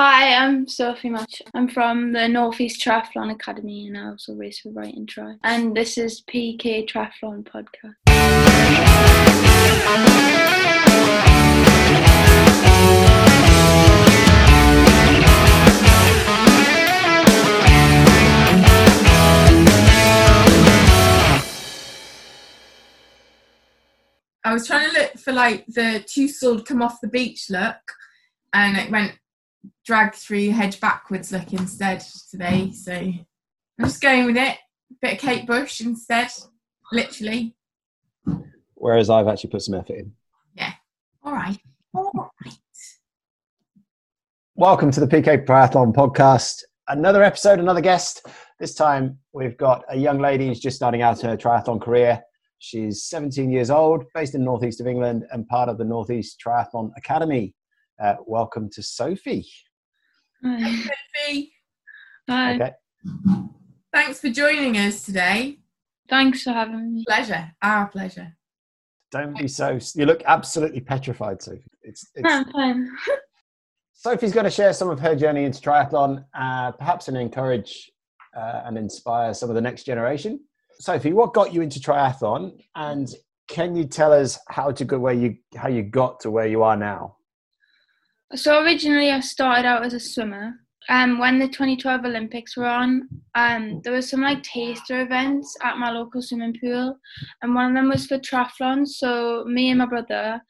Hi, I'm Sophie Mutch. I'm from the Northeast Triathlon Academy and I also race for Ryton Tri. And this is PK Triathlon Podcast. I was trying to look for like the sword come off the beach look, and it went drag through hedge backwards look instead today. So I'm just going with it. Bit of Kate Bush instead, literally. Whereas I've actually put some effort in. Yeah. All right. All right. Welcome to the PK Triathlon podcast. Another episode, another guest. This time we've got a young lady who's just starting out her triathlon career. She's 17 years old, based in northeast of England, and part of the Northeast Triathlon Academy. Uh, welcome to Sophie. Hi. Sophie, Hi. Okay. thanks for joining us today. Thanks for having me. Pleasure. Our pleasure. Don't be so. You look absolutely petrified, Sophie. It's, it's I'm fine. Sophie's going to share some of her journey into triathlon, uh, perhaps and encourage uh, and inspire some of the next generation. Sophie, what got you into triathlon, and can you tell us how to go where you how you got to where you are now? So originally I started out as a swimmer. Um, when the 2012 Olympics were on, um, there was some like taster events at my local swimming pool, and one of them was for triathlon. So me and my brother,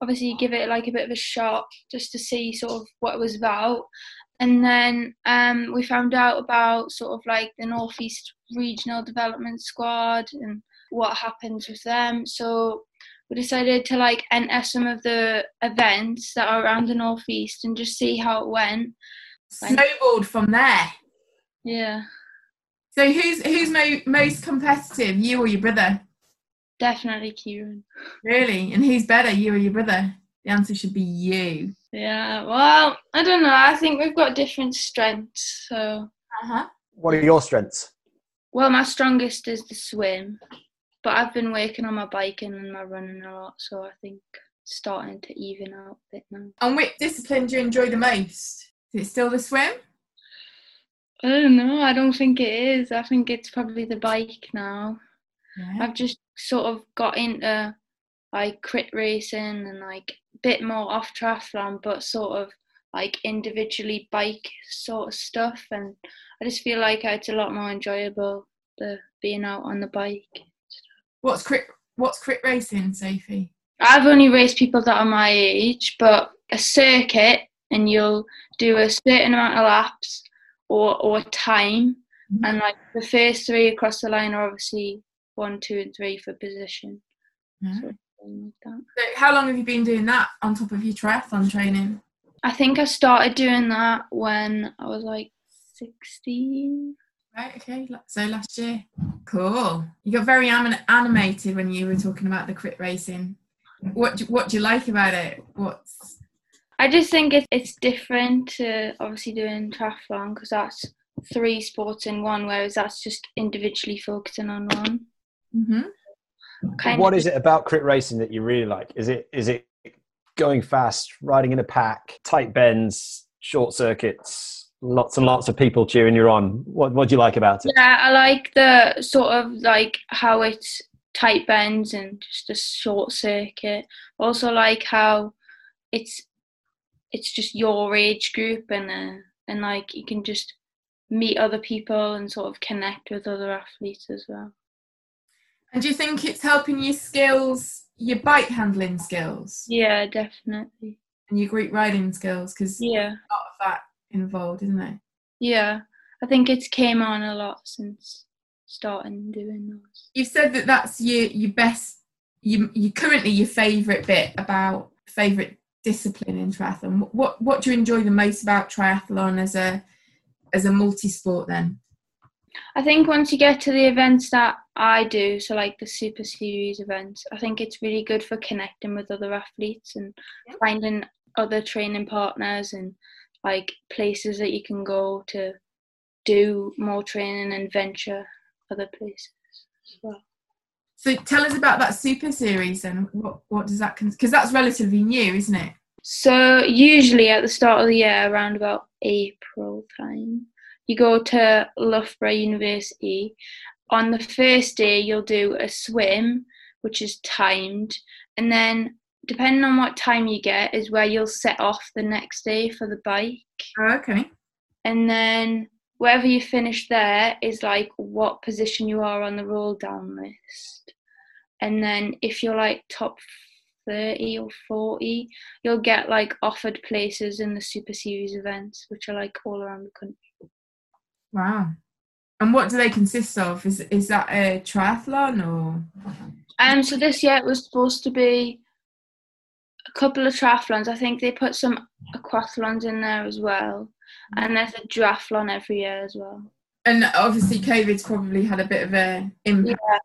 obviously, give it like a bit of a shot just to see sort of what it was about. And then um, we found out about sort of like the Northeast Regional Development Squad and what happens with them. So we decided to like enter some of the events that are around the northeast and just see how it went. Thank- Snowballed from there. Yeah, So who's who's mo- most competitive, you or your brother? definitely Kieran. Really? And who's better, you or your brother? The answer should be you. Yeah, well, I don't know. I think we've got different strengths. So, Uh-huh. What are your strengths? well, my strongest is the swim, but I've been working on my biking and my running a lot. So I think it's starting to even out a bit now. And which discipline do you enjoy the most? Is it still the swim? I don't know. I don't think it is. I think it's probably the bike now. Yeah. I've just sort of got into like crit racing and like a bit more off triathlon, but sort of like individually bike sort of stuff. And I just feel like it's a lot more enjoyable the being out on the bike. What's crit what's crit racing, Sophie? I've only raced people that are my age, but a circuit and you'll do a certain amount of laps or or time, Mhm. and like the first three across the line are obviously one, two, and three for position. Yeah. So, something like that. So how long have you been doing that on top of your triathlon training? I think I started doing that when I was like 16. Right, okay. So last year. Cool. You got very anim- animated when you were talking about the crit racing. What do, what do you like about it? What's I just think it's, it's different to obviously doing triathlon because that's three sports in one, whereas that's just individually focusing on one. Mm-hmm. Kind What of, is it about crit racing that you really like? Is it is it going fast, riding in a pack, tight bends, short circuits, lots and lots of people cheering you on? What what do you like about it? Yeah, I like the sort of like how it's tight bends and just a short circuit. Also like how it's it's just your age group and uh, and like you can just meet other people and sort of connect with other athletes as well. And do you think it's helping your skills, your bike handling skills, Yeah, definitely. and your group riding skills? Because Yeah, a lot of that involved, isn't it? yeah. I think it's came on a lot since starting doing those. You've said that that's your your best, you you currently your favourite bit about favourite discipline in triathlon. What what do you enjoy the most about triathlon as a as a multi sport? Then I think once you get to the events that I do, so like the Super Series events, I think it's really good for connecting with other athletes and Yeah. finding other training partners and like places that you can go to do more training and venture other places as well. so tell us about that super series and What what does that because that's relatively new, isn't it? So usually at the start of the year, around about April time, you go to Loughborough University. On the first day, you'll do a swim, which is timed, and then depending on what time you get, is where you'll set off the next day for the bike. Oh, okay. And then wherever you finish there is like what position you are on the roll down list. And then if you're like top 30 or 40, you'll get like offered places in the Super Series events, which are like all around the country. Wow. And what do they consist of? Is is that a triathlon or? Um, so this year it was supposed to be a couple of triathlons. I think they put some aquathlons in there as well, and there's a duathlon every year as well. And obviously, COVID's probably had a bit of a impact. Yeah.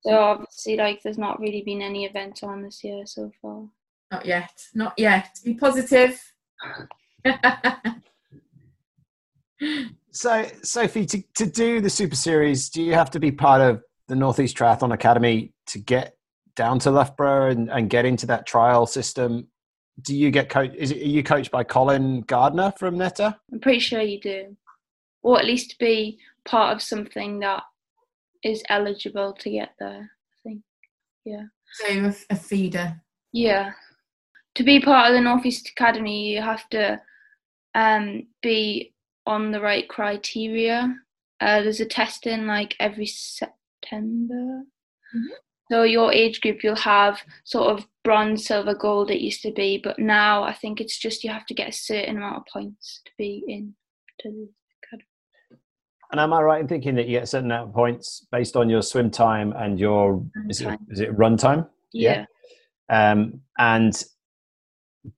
So obviously, like, there's not really been any events on this year so far. Not yet. Not yet. Be positive. So, Sophie, to, to do the Super Series, do you have to be part of the Northeast Triathlon Academy to get down to Loughborough and, and get into that trial system? Do you get coached? Is it, are you coached by Colin Gardner from NETA? I'm pretty sure you do, or at least be part of something that is eligible to get there. I think, yeah. So a, a feeder. Yeah. To be part of the Northeast Academy, you have to um, be on the right criteria. Uh, there's a test in like every September. Mhm. So your age group, you'll have sort of bronze, silver, gold. It used to be, but now I think it's just you have to get a certain amount of points to be in to the academy. And am I right in thinking that you get a certain amount of points based on your swim time and your is it, time. is it run time? Yeah. Um, and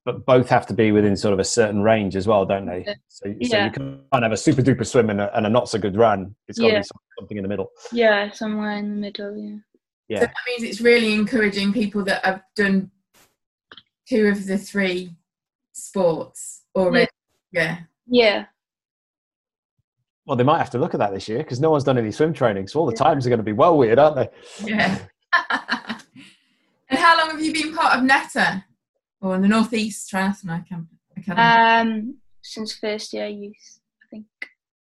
but both have to be within sort of a certain range as well, don't they? Yeah. So, so you can't have a super duper swim and a, and a not so good run. It's got to Yeah. be something in the middle. Yeah, somewhere in the middle. Yeah. Yeah. So that means it's really encouraging people that have done two of the three sports already. Yeah. Yeah. Well, they might have to look at that this year because no one's done any swim training, so all the times are going to be well weird, aren't they? Yeah. and how long have you been part of NETA or the Northeast Triathlon Acam- Academy? Um, since first year youth, I think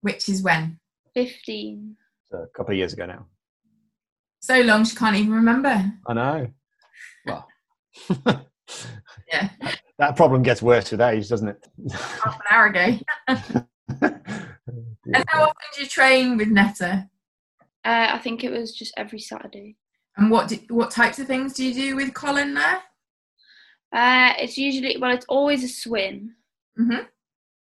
Which is when? fifteen. So a couple of years ago now. So long she can't even remember. I know. Well, Yeah. that problem gets worse with age, doesn't it? Half an hour ago. And how often do you train with NETA? Uh, I think it was just every Saturday. And what do, what types of things do you do with Colin there? Uh, it's usually well, it's always a swim, Mhm.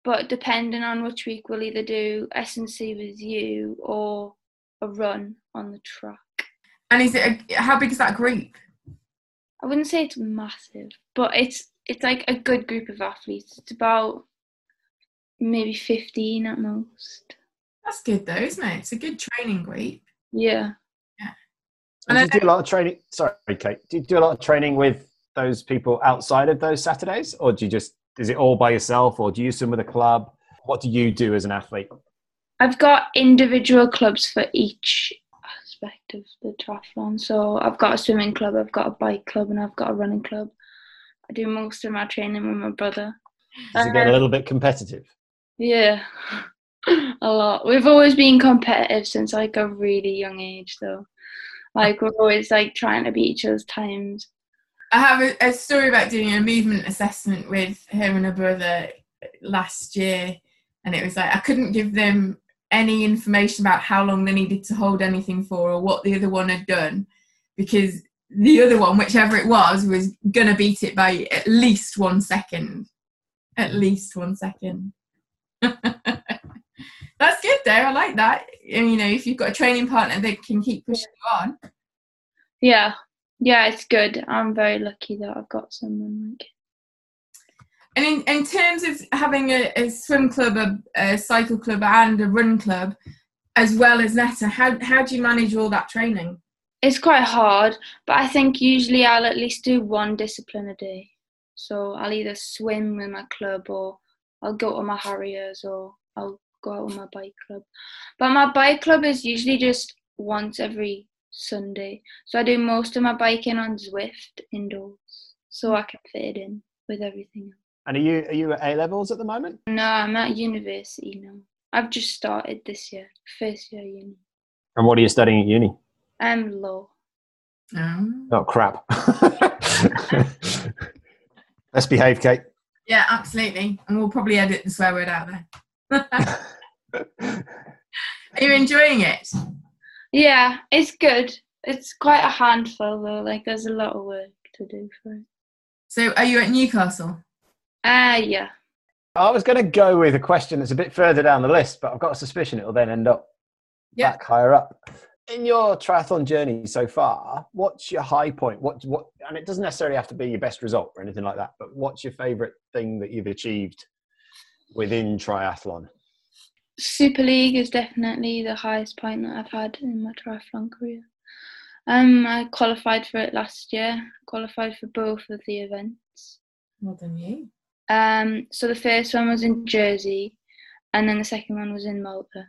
but depending on which week, we'll either do S and C with you or a run on the track. And is it a, how big is that group? I wouldn't say it's massive, but it's it's like a good group of athletes. It's about maybe fifteen at most. That's good though, isn't it? It's a good training group. Yeah. And And do you do a lot of training? Sorry, Kate. Do you do a lot of training with those people outside of those Saturdays, or do you just is it all by yourself, or do you swim with a club? What do you do as an athlete? I've got individual clubs for each aspect of the triathlon. So I've got a swimming club, I've got a bike club, and I've got a running club. I do most of my training with my brother. Does it get a little bit competitive? Yeah, a lot. We've always been competitive since like a really young age, though. Like we're always like trying to beat each other's times. I have a, a story about doing a movement assessment with her and her brother last year, and it was like I couldn't give them any information about how long they needed to hold anything for or what the other one had done because the other one, whichever it was, was gonna beat it by at least one second. At least one second. That's good though. I like that. And, you know, if you've got a training partner that can keep pushing you on. Yeah, yeah, it's good. I'm very lucky that I've got someone like. And in, in terms of having a, a swim club, a, a cycle club, and a run club, as well as NETA, how, how do you manage all that training? It's quite hard, but I think usually I'll at least do one discipline a day. So I'll either swim with my club or I'll go to my Harriers or I'll go out with my bike club. But my bike club is usually just once every Sunday. So I do most of my biking on Zwift indoors so I can fit it in with everything. And are you are you at A levels at the moment? No, I'm at university now. I've just started this year, first year uni. And what are you studying at uni? I'm law. Um, Oh crap! Let's behave, Kate. yeah, absolutely. And we'll probably edit the swear word out there. Are you enjoying it? Yeah, it's good. It's quite a handful though. Like there's a lot of work to do for it. So, are you at Newcastle? Ah, yeah. I was going to go with a question that's a bit further down the list, but I've got a suspicion it'll then end up Yeah. back higher up. In your triathlon journey so far, what's your high point? What what? And it doesn't necessarily have to be your best result or anything like that. But what's your favourite thing that you've achieved within triathlon? Super League is definitely the highest point that I've had in my triathlon career. Um, I qualified for it last year. Qualified for both of the events. Well done, you. Um, so the first one was in Jersey, and then the second one was in Malta.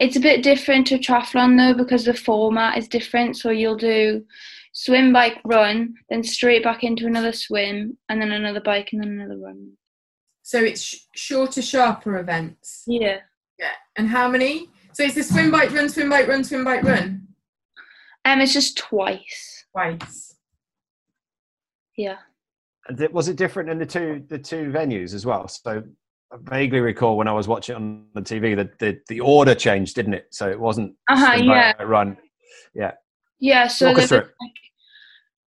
It's a bit different to triathlon though because the format is different. So you'll do swim, bike, run, then straight back into another swim, and then another bike, and then another run. So it's sh- shorter, sharper events. Yeah. Yeah. And how many? So it's the swim, bike, run, swim, bike, run, swim, bike, run. Um, it's just twice. Twice. Yeah. Was it different in the two the two venues as well? So I vaguely recall when I was watching on the TV that the, the order changed, didn't it? So it wasn't Uh-huh, swim, bike, yeah. run. Yeah, Yeah. so Walk us through was, like,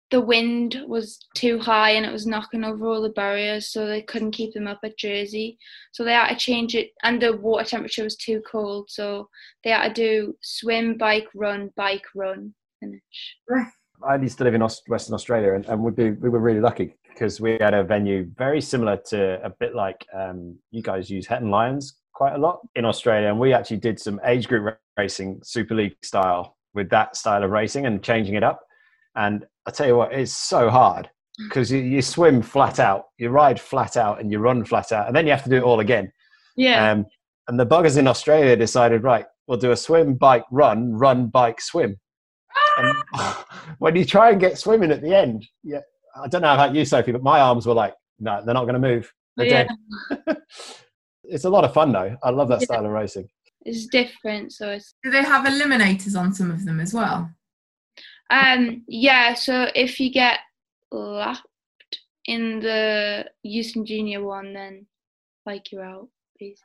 the wind was too high and it was knocking over all the barriers, so they couldn't keep them up at Jersey. So they had to change it, and the water temperature was too cold, so they had to do swim, bike, run, bike, run, finish. I used to live in Western Australia, and, and we'd be, we were really lucky because we had a venue very similar to a bit like um, you guys use Hetton Lyons quite a lot in Australia, and we actually did some age group racing, Super League style, with that style of racing and changing it up. And I tell you what, it's so hard because you, you swim flat out, you ride flat out, and you run flat out, and then you have to do it all again. Yeah, Um, and the buggers in Australia decided, right, we'll do a swim, bike, run, run, bike, swim. And when you try and get swimming at the end, yeah, I don't know about you, Sophie, but my arms were like, no, they're not going to move. They're yeah, dead. it's a lot of fun though. I love that Yeah. style of racing. it's different. So it's Do they have eliminators on some of them as well? um yeah. So if you get lapped in the youth and junior one, then like you're out. Basically,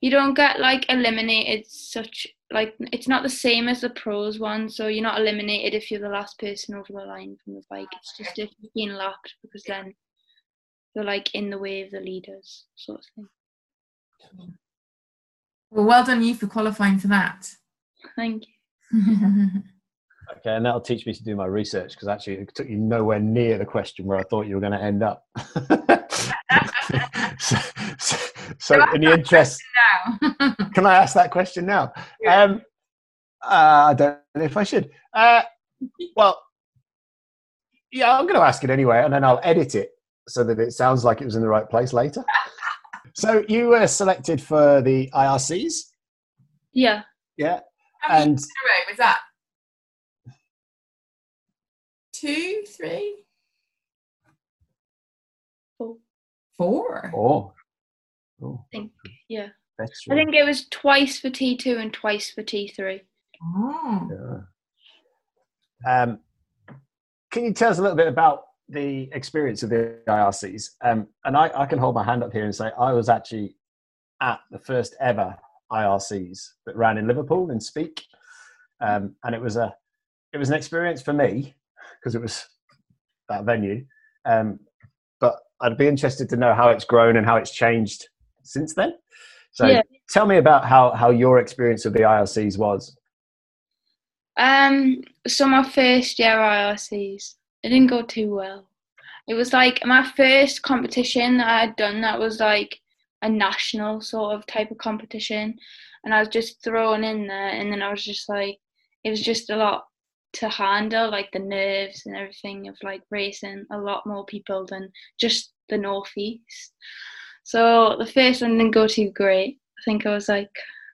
you don't get like eliminated. Such like it's not the same as the pros one. So you're not eliminated if you're the last person over the line from the bike. It's just if you've been lapped because then you're like in the way of the leaders, sort of thing. Well, well done you for qualifying for that. Thank you. Okay, and that'll teach me to do my research because actually it took you nowhere near the question where I thought you were going to end up. so, so, in the interest, now. can I ask that question now? Um, uh, I don't know if I should. Uh, well, yeah, I'm going to ask it anyway, and then I'll edit it so that it sounds like it was in the right place later. so you were selected for the IRCs, Yeah. yeah, How and was that? Two, three, Four. four. Oh I think yeah. that's I think it was twice for T two and twice for T three. Oh. Yeah. Um, can you tell us a little bit about the experience of the IRCs? Um, and I, I can hold my hand up here and say I was actually at the first ever IRCs that ran in Liverpool in Speke, um, and it was a it was an experience for me because it was that venue. Um, but I'd be interested to know how it's grown and how it's changed since then. So Yeah. tell me about how how your experience of the IRCs was. Um, so my first year IRCs, it didn't go too well. It was like my first competition that I had done that was like a national sort of type of competition, and I was just thrown in there, and then I was just like, it was just a lot to handle, like the nerves and everything of like racing a lot more people than just the northeast. So the first one didn't go too great. I think I was like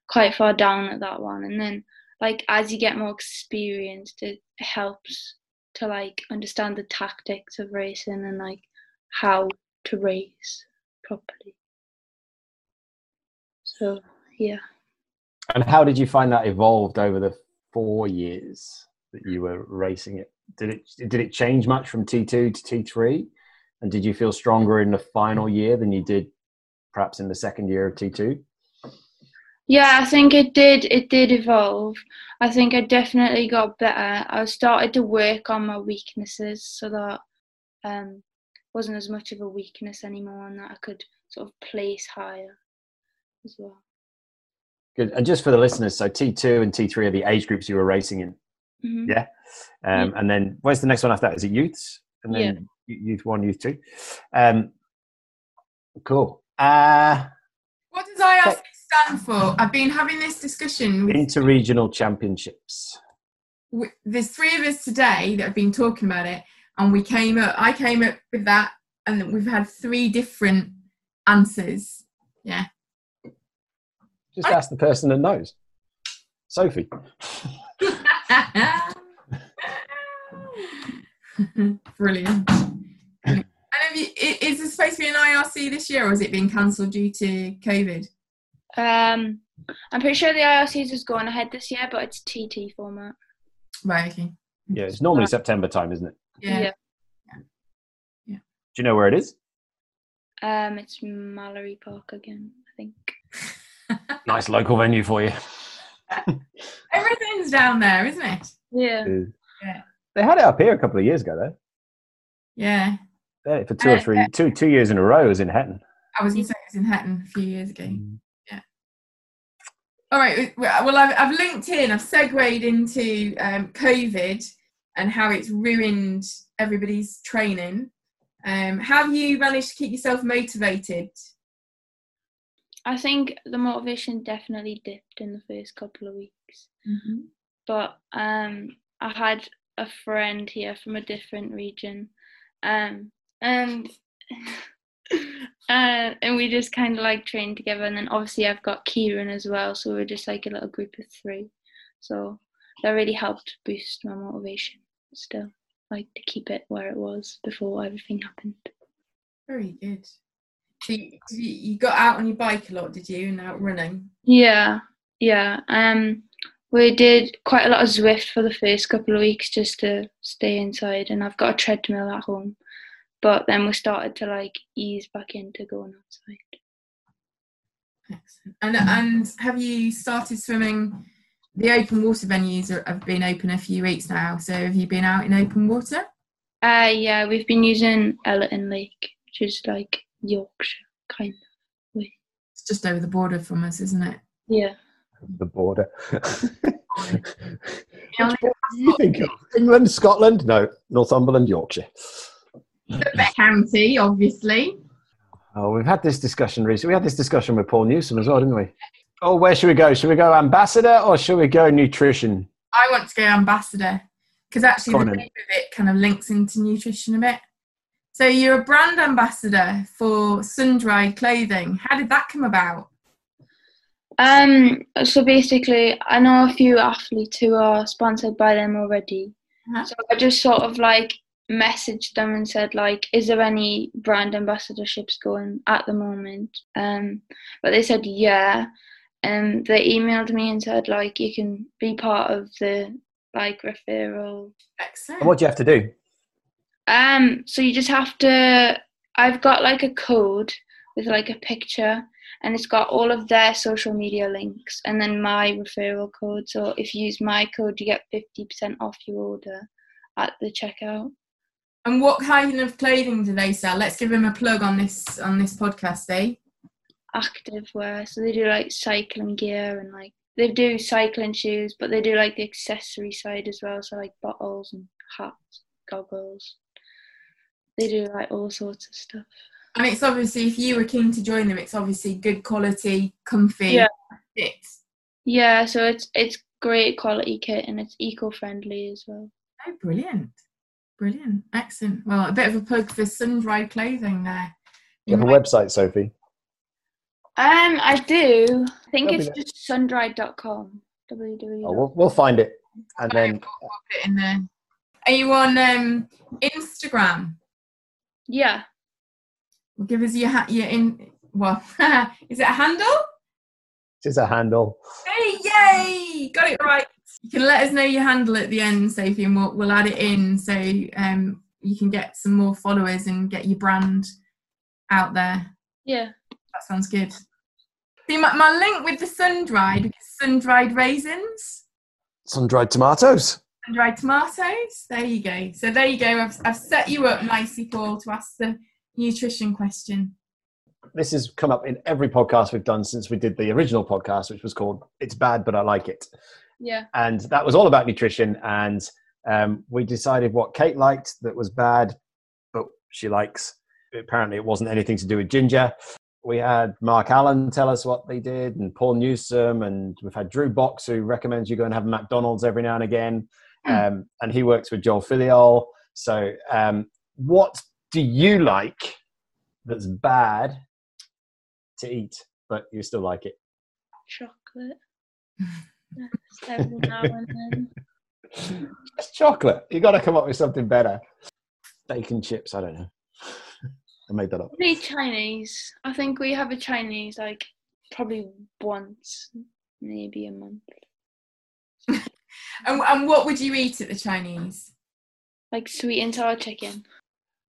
quite far down at that one, and then like as you get more experienced it helps to like understand the tactics of racing and like how to race properly. So yeah. And how did you find that evolved over the four years that you were racing it? Did it did it change much from T two to T three? And did you feel stronger in the final year than you did perhaps in the second year of T two? Yeah, I think it did. It did evolve. I think I definitely got better. I started to work on my weaknesses so that um, wasn't as much of a weakness anymore, and that I could sort of place higher as well. Good. And just for the listeners, so T two and T three are the age groups you were racing in. Mhm. Yeah. Um, Yeah. And then where's the next one after that? Is it youths? And then y- youth one, youth two. Um, cool. Uh, What does IRC stand for? I've been having this discussion with interregional championships. there's three of us today that have been talking about it and we came up i came up with that and we've had three different answers yeah Just ask the person that knows. Sophie. brilliant and have you, is this supposed to be an irc this year or has it been cancelled due to covid Um, I'm pretty sure the IRCs is going ahead this year, but it's TT format. right okay Yeah, it's normally September time, isn't it? Yeah. yeah, Do you know where it is? Um, it's Mallory Park again, I think. Nice local venue for you. everything's down there isn't it Yeah. Yeah. They had it up here a couple of years ago, though. yeah They for two or Uh, three, two, two years in a row. It was in Hetton. i was in it was in Hetton a few years ago Yeah. All right. Well, I've, I've linked in, I've segued into um, COVID and how it's ruined everybody's training. Um, how have you managed to keep yourself motivated? I think the motivation definitely dipped in the first couple of weeks. But um, I had a friend here from a different region, um, and uh, and we just kind of like trained together. And then obviously I've got Kieran as well, so we're just like a little group of three. So that really helped boost my motivation. Still, like to keep it where it was before everything happened. Very good. So you, you you got out on your bike a lot, did you, and out running? Yeah, yeah. Um, we did quite a lot of Zwift for the first couple of weeks just to stay inside, and I've got a treadmill at home. But then we started to like ease back into going outside. Excellent. And and have you started swimming? The open water venues are, have been open a few weeks now. So have you been out in open water? Uh, yeah, we've been using Ellerton Lake, which is like Yorkshire kind of. Way. It's just over the border from us, isn't it? Yeah. The border. Yeah, Which border do you think of? England, Scotland? No, Northumberland, Yorkshire. The county, obviously. Oh, we've had this discussion recently. We had this discussion with Paul Newsom as well, didn't we? Oh, where should we go? Should we go ambassador or should we go nutrition? I want to go ambassador because actually Go the name of it kind of links into nutrition a bit. So you're a brand ambassador for Sundried clothing. How did that come about? Um. So basically, I know a few athletes who are sponsored by them already. Uh-huh. So I just sort of like messaged them and said like, "Is there any brand ambassadorships going at the moment?" Um. But they said yeah, and they emailed me and said like, "You can be part of the like referral." Excellent. And what do you have to do? Um. So you just have to. I've got like a code with like a picture and it's got all of their social media links and then my referral code. So if you use my code, you get 50% off your order at the checkout. And what kind of clothing do they sell? Let's give them a plug on this on this podcast, eh? Active wear. So they do like cycling gear and like they do cycling shoes, but they do like the accessory side as well. So like bottles and hats, goggles. They do like all sorts of stuff. And it's obviously if you were keen to join them, it's obviously good quality, comfy Yeah. fit. Yeah, so it's it's great quality kit and it's eco-friendly as well. Oh, brilliant. Brilliant. Excellent. Well, a bit of a plug for Sundried clothing there. Do you have a website, Sophie? Um, I do. I think That'll it's be just sundried.com. www. Oh, we'll, we'll find it. And then We'll put it in there. Are you on um, Instagram? Yeah, Well, give us your ha- your in. Well, is it a handle? It's just a handle. Hey, yay! Got it right. You can let us know your handle at the end, Sophie, and we'll, we'll add it in so um, you can get some more followers and get your brand out there. Yeah. That sounds good. See, my, my link with the sun dried, sun dried raisins, Sun dried tomatoes. sun dried tomatoes. There you go. So there you go. I've, I've set you up nicely, Paul, to ask the nutrition question. This has come up in every podcast we've done since we did the original podcast, which was called "It's Bad but I Like It," Yeah. and that was all about nutrition. And um, we decided what Kate liked that was bad, but she likes. Apparently, it wasn't anything to do with ginger. We had Mark Allen tell us what they did, and Paul Newsom, and we've had Drew Box who recommends you go and have McDonald's every now and again, um, and he works with Joel Filliol. So, um, what do you like that's bad to eat, but you still like it? Chocolate. Several now and then. It's chocolate. You got to come up with something better. Bacon chips. I don't know. I made that up. Probably Chinese. I think we have a Chinese like probably once, maybe a month. And, and what would you eat at the Chinese? Like sweet and sour chicken.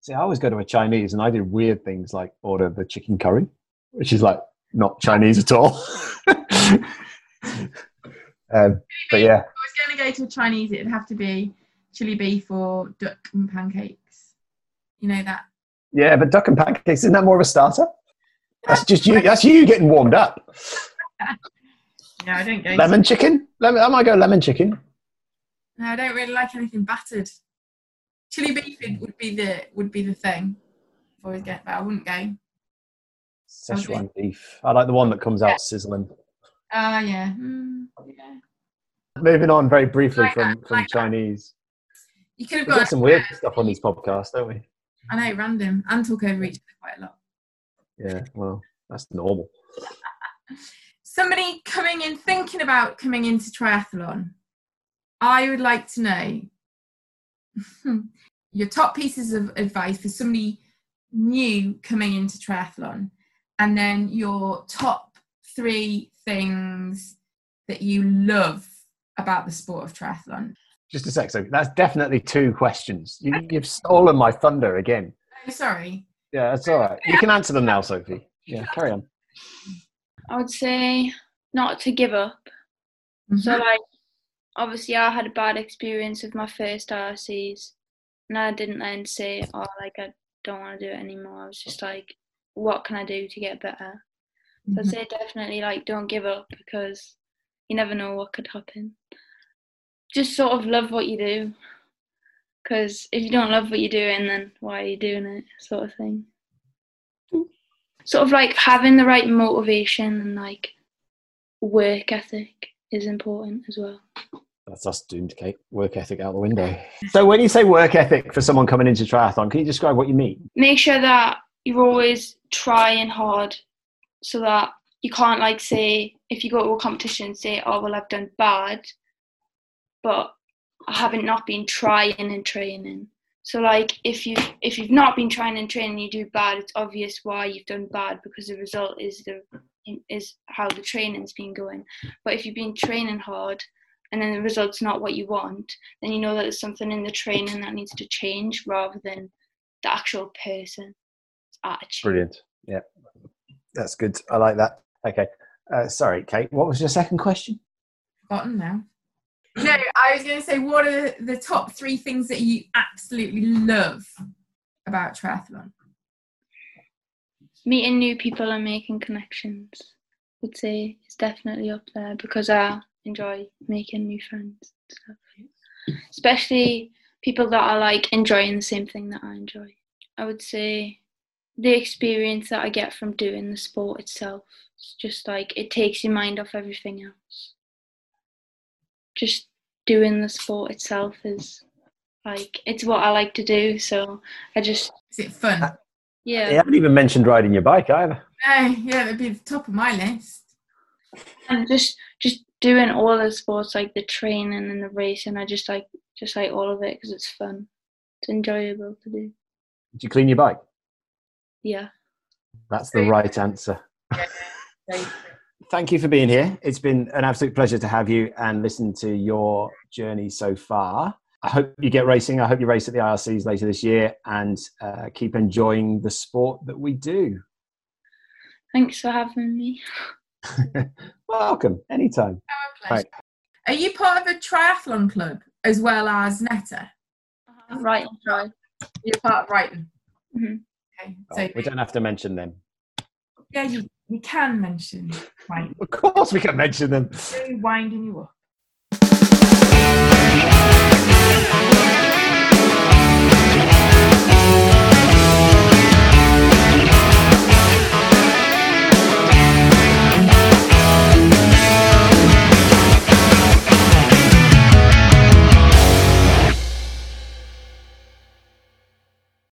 See, I always go to a Chinese, and I do weird things like order the chicken curry, which is like not Chinese at all. um, but yeah, If I was going to go to a Chinese, it'd have to be chili beef or duck and pancakes. You know that? yeah. But duck and pancakes isn't that more of a starter? That's just you. That's you getting warmed up. No, I don't go. Lemon chicken. Lemon. I might go lemon chicken. No, I don't really like anything battered. Chili beef would- would be the would be the thing. I always get, but I wouldn't go. Szechuan beef. I like the one that comes out sizzling. Ah, yeah. Mm, yeah. Moving on very briefly Like from that, from like that. Chinese. You could have We got. some weird stuff on these podcasts, don't we? I know, random, and talk over each other quite a lot. Yeah. Well, that's normal. Somebody coming in, thinking about coming into triathlon, I would like to know your top pieces of advice for somebody new coming into triathlon, and then your top three things that you love about the sport of triathlon. Just a sec. So that's definitely two questions. You, you've stolen my thunder again. Oh, sorry. Yeah, that's all right. You can answer them now, Sophie. Yeah, carry on. I would say not to give up. So Mhm. like obviously I had a bad experience with my first RCs and I didn't then say, Oh like I don't want to do it anymore. I was just like, what can I do to get better? So I'd Mhm. say definitely like don't give up because you never know what could happen. Just sort of love what you do. Because if you don't love what you're doing, then why are you doing it? Sort of thing. Sort of like having the right motivation and like work ethic is important as well. That's us doomed, Kate. Work ethic out the window. So when you say work ethic for someone coming into triathlon, can you describe what you mean? Make sure that you're always trying hard so that you can't like say if you go to a competition say oh well I've done bad but I haven't not been trying and training. So like if you if you've not been trying and training you do bad, it's obvious why you've done bad because the result is the is how the training's been going. But if you've been training hard and then the result's not what you want, then you know that there's something in the training that needs to change rather than the actual person attitude. Brilliant. Yeah, that's good. I like that. Okay. Uh, sorry, Kate. What was your second question? Forgotten now. No, I was going to say, what are the top three things that you absolutely love about triathlon? Meeting new people and making connections would say it's definitely up there because I enjoy making new friends and stuff. Especially people that are like enjoying the same thing that I enjoy. I would say the experience that I get from doing the sport itself. It's just like it takes your mind off everything else. Just doing the sport itself is like it's what I like to do, so I just Is it fun? Uh, yeah. You haven't even mentioned riding your bike either. No, yeah, that'd be the top of my list. and just just doing all the sports like the training and the racing i just like just like all of it because it's fun it's enjoyable to do Did you clean your bike? Yeah That's the right answer. Thank you for being here. It's been an absolute pleasure to have you and listen to your journey so far. I hope you get racing. I hope you race at the IRCs later this year and uh, keep enjoying the sport that we do. Thanks for having me. Welcome, anytime. our pleasure. Are you part of a triathlon club as well as NETA? Right, right. You're part of Ryton. Mhm. Okay. Oh, So we don't have to mention them. yeah, you, you can mention. Of course, we can mention them. Really winding you up.